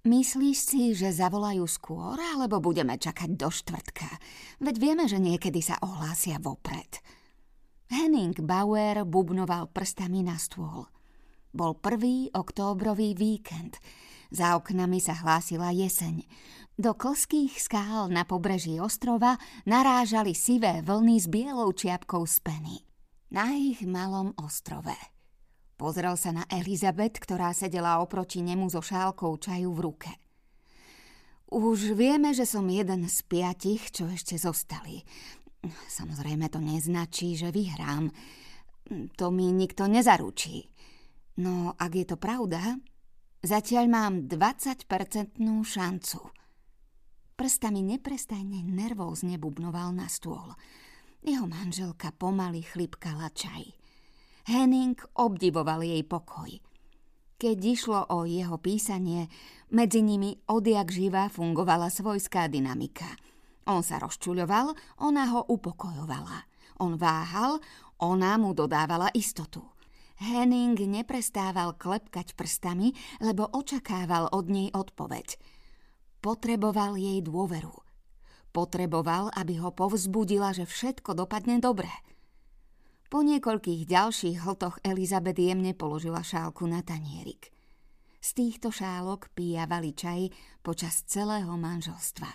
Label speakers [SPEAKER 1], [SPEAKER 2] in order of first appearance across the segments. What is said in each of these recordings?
[SPEAKER 1] Myslíš si, že zavolajú skôr, alebo budeme čakať do štvrtka? Veď vieme, že niekedy sa ohlásia vopred. Henning Bauer bubnoval prstami na stôl. Bol prvý októbrový víkend. Za oknami sa hlásila jeseň. Do klských skál na pobreží ostrova narážali sivé vlny s bielou čiapkou z peny. Na ich malom ostrove. Pozrel sa na Elizabeth, ktorá sedela oproti nemu so šálkou čaju v ruke. Už vieme, že som jeden z piatich, čo ešte zostali. Samozrejme to neznačí, že vyhrám. To mi nikto nezaručí. No ak je to pravda, zatiaľ mám 20-percentnú šancu. Prstami neprestajne nervózne bubnoval na stôl. Jeho manželka pomaly chlipkala čaj. Henning obdivoval jej pokoj. Keď išlo o jeho písanie, medzi nimi odjak živa fungovala svojská dynamika. On sa rozčuľoval, ona ho upokojovala. On váhal, ona mu dodávala istotu. Henning neprestával klepkať prstami, lebo očakával od nej odpoveď. Potreboval jej dôveru. Potreboval, aby ho povzbudila, že všetko dopadne dobre – po niekoľkých ďalších hltoch Elizabeth jemne položila šálku na tanierik. Z týchto šálok pijavali čaj počas celého manželstva.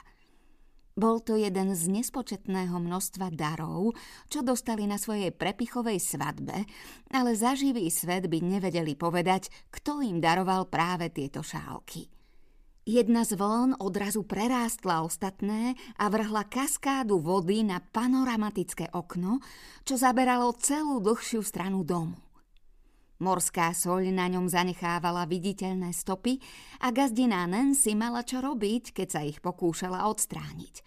[SPEAKER 1] Bol to jeden z nespočetného množstva darov, čo dostali na svojej prepichovej svadbe, ale za živý svet by nevedeli povedať, kto im daroval práve tieto šálky. Jedna z vln odrazu prerástla ostatné a vrhla kaskádu vody na panoramatické okno, čo zaberalo celú dlhšiu stranu domu. Morská soľ na ňom zanechávala viditeľné stopy a gazdiná Nancy mala čo robiť, keď sa ich pokúšala odstrániť.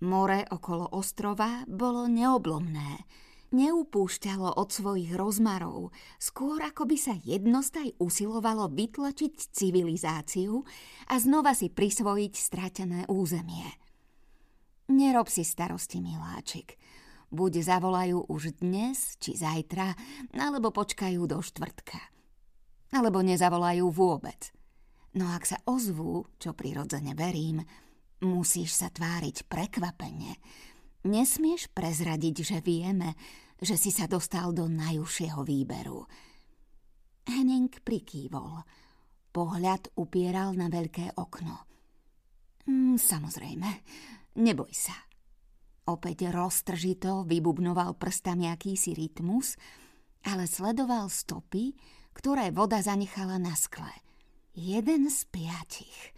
[SPEAKER 1] More okolo ostrova bolo neoblomné – neupúšťalo od svojich rozmarov, skôr ako by sa jednostaj usilovalo vytlačiť civilizáciu a znova si prisvojiť stratené územie. Nerob si starosti, miláčik. Buď zavolajú už dnes, či zajtra, alebo počkajú do štvrtka. Alebo nezavolajú vôbec. No ak sa ozvú, čo prirodzene verím, musíš sa tváriť prekvapene, Nesmieš prezradiť, že vieme, že si sa dostal do najúžšieho výberu. Henning prikývol. Pohľad upieral na veľké okno. Mm, samozrejme, neboj sa. Opäť roztržito vybubnoval prstami akýsi rytmus, ale sledoval stopy, ktoré voda zanechala na skle. Jeden z piatich.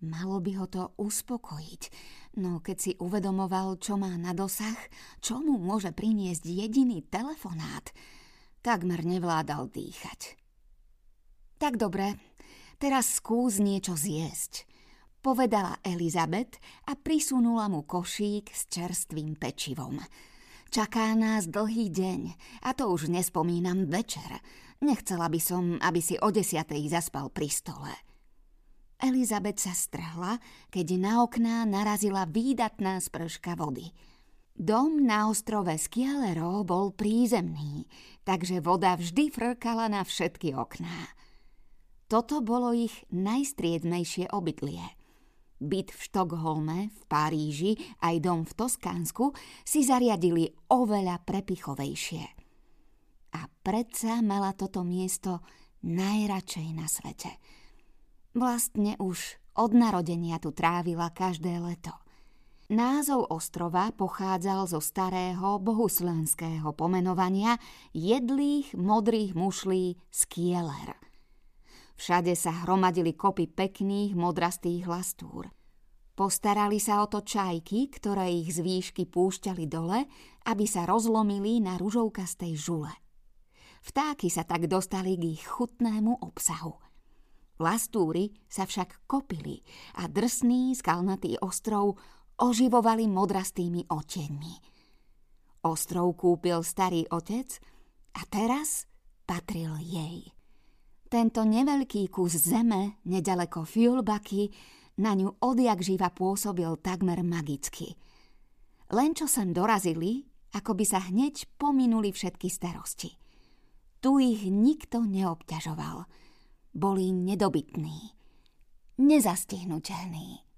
[SPEAKER 1] Malo by ho to uspokojiť, No keď si uvedomoval, čo má na dosah, čo mu môže priniesť jediný telefonát, takmer nevládal dýchať. Tak dobre, teraz skús niečo zjesť, povedala Elizabeth a prisunula mu košík s čerstvým pečivom. Čaká nás dlhý deň a to už nespomínam večer. Nechcela by som, aby si o desiatej zaspal pri stole. Elizabeth sa strhla, keď na okná narazila výdatná sprška vody. Dom na ostrove Skialero bol prízemný, takže voda vždy frkala na všetky okná. Toto bolo ich najstriednejšie obydlie. Byt v Štokholme, v Paríži aj dom v Toskánsku si zariadili oveľa prepichovejšie. A predsa mala toto miesto najradšej na svete – Vlastne už od narodenia tu trávila každé leto. Názov ostrova pochádzal zo starého bohuslenského pomenovania jedlých modrých mušlí skieler. Všade sa hromadili kopy pekných modrastých lastúr. Postarali sa o to čajky, ktoré ich z výšky púšťali dole, aby sa rozlomili na ružovkastej žule. Vtáky sa tak dostali k ich chutnému obsahu – Lastúry sa však kopili a drsný skalnatý ostrov oživovali modrastými oteňmi. Ostrov kúpil starý otec a teraz patril jej. Tento neveľký kus zeme, nedaleko Fiulbaky, na ňu odjak živa pôsobil takmer magicky. Len čo sem dorazili, ako by sa hneď pominuli všetky starosti. Tu ich nikto neobťažoval – boli nedobytní. nezastihnutelný.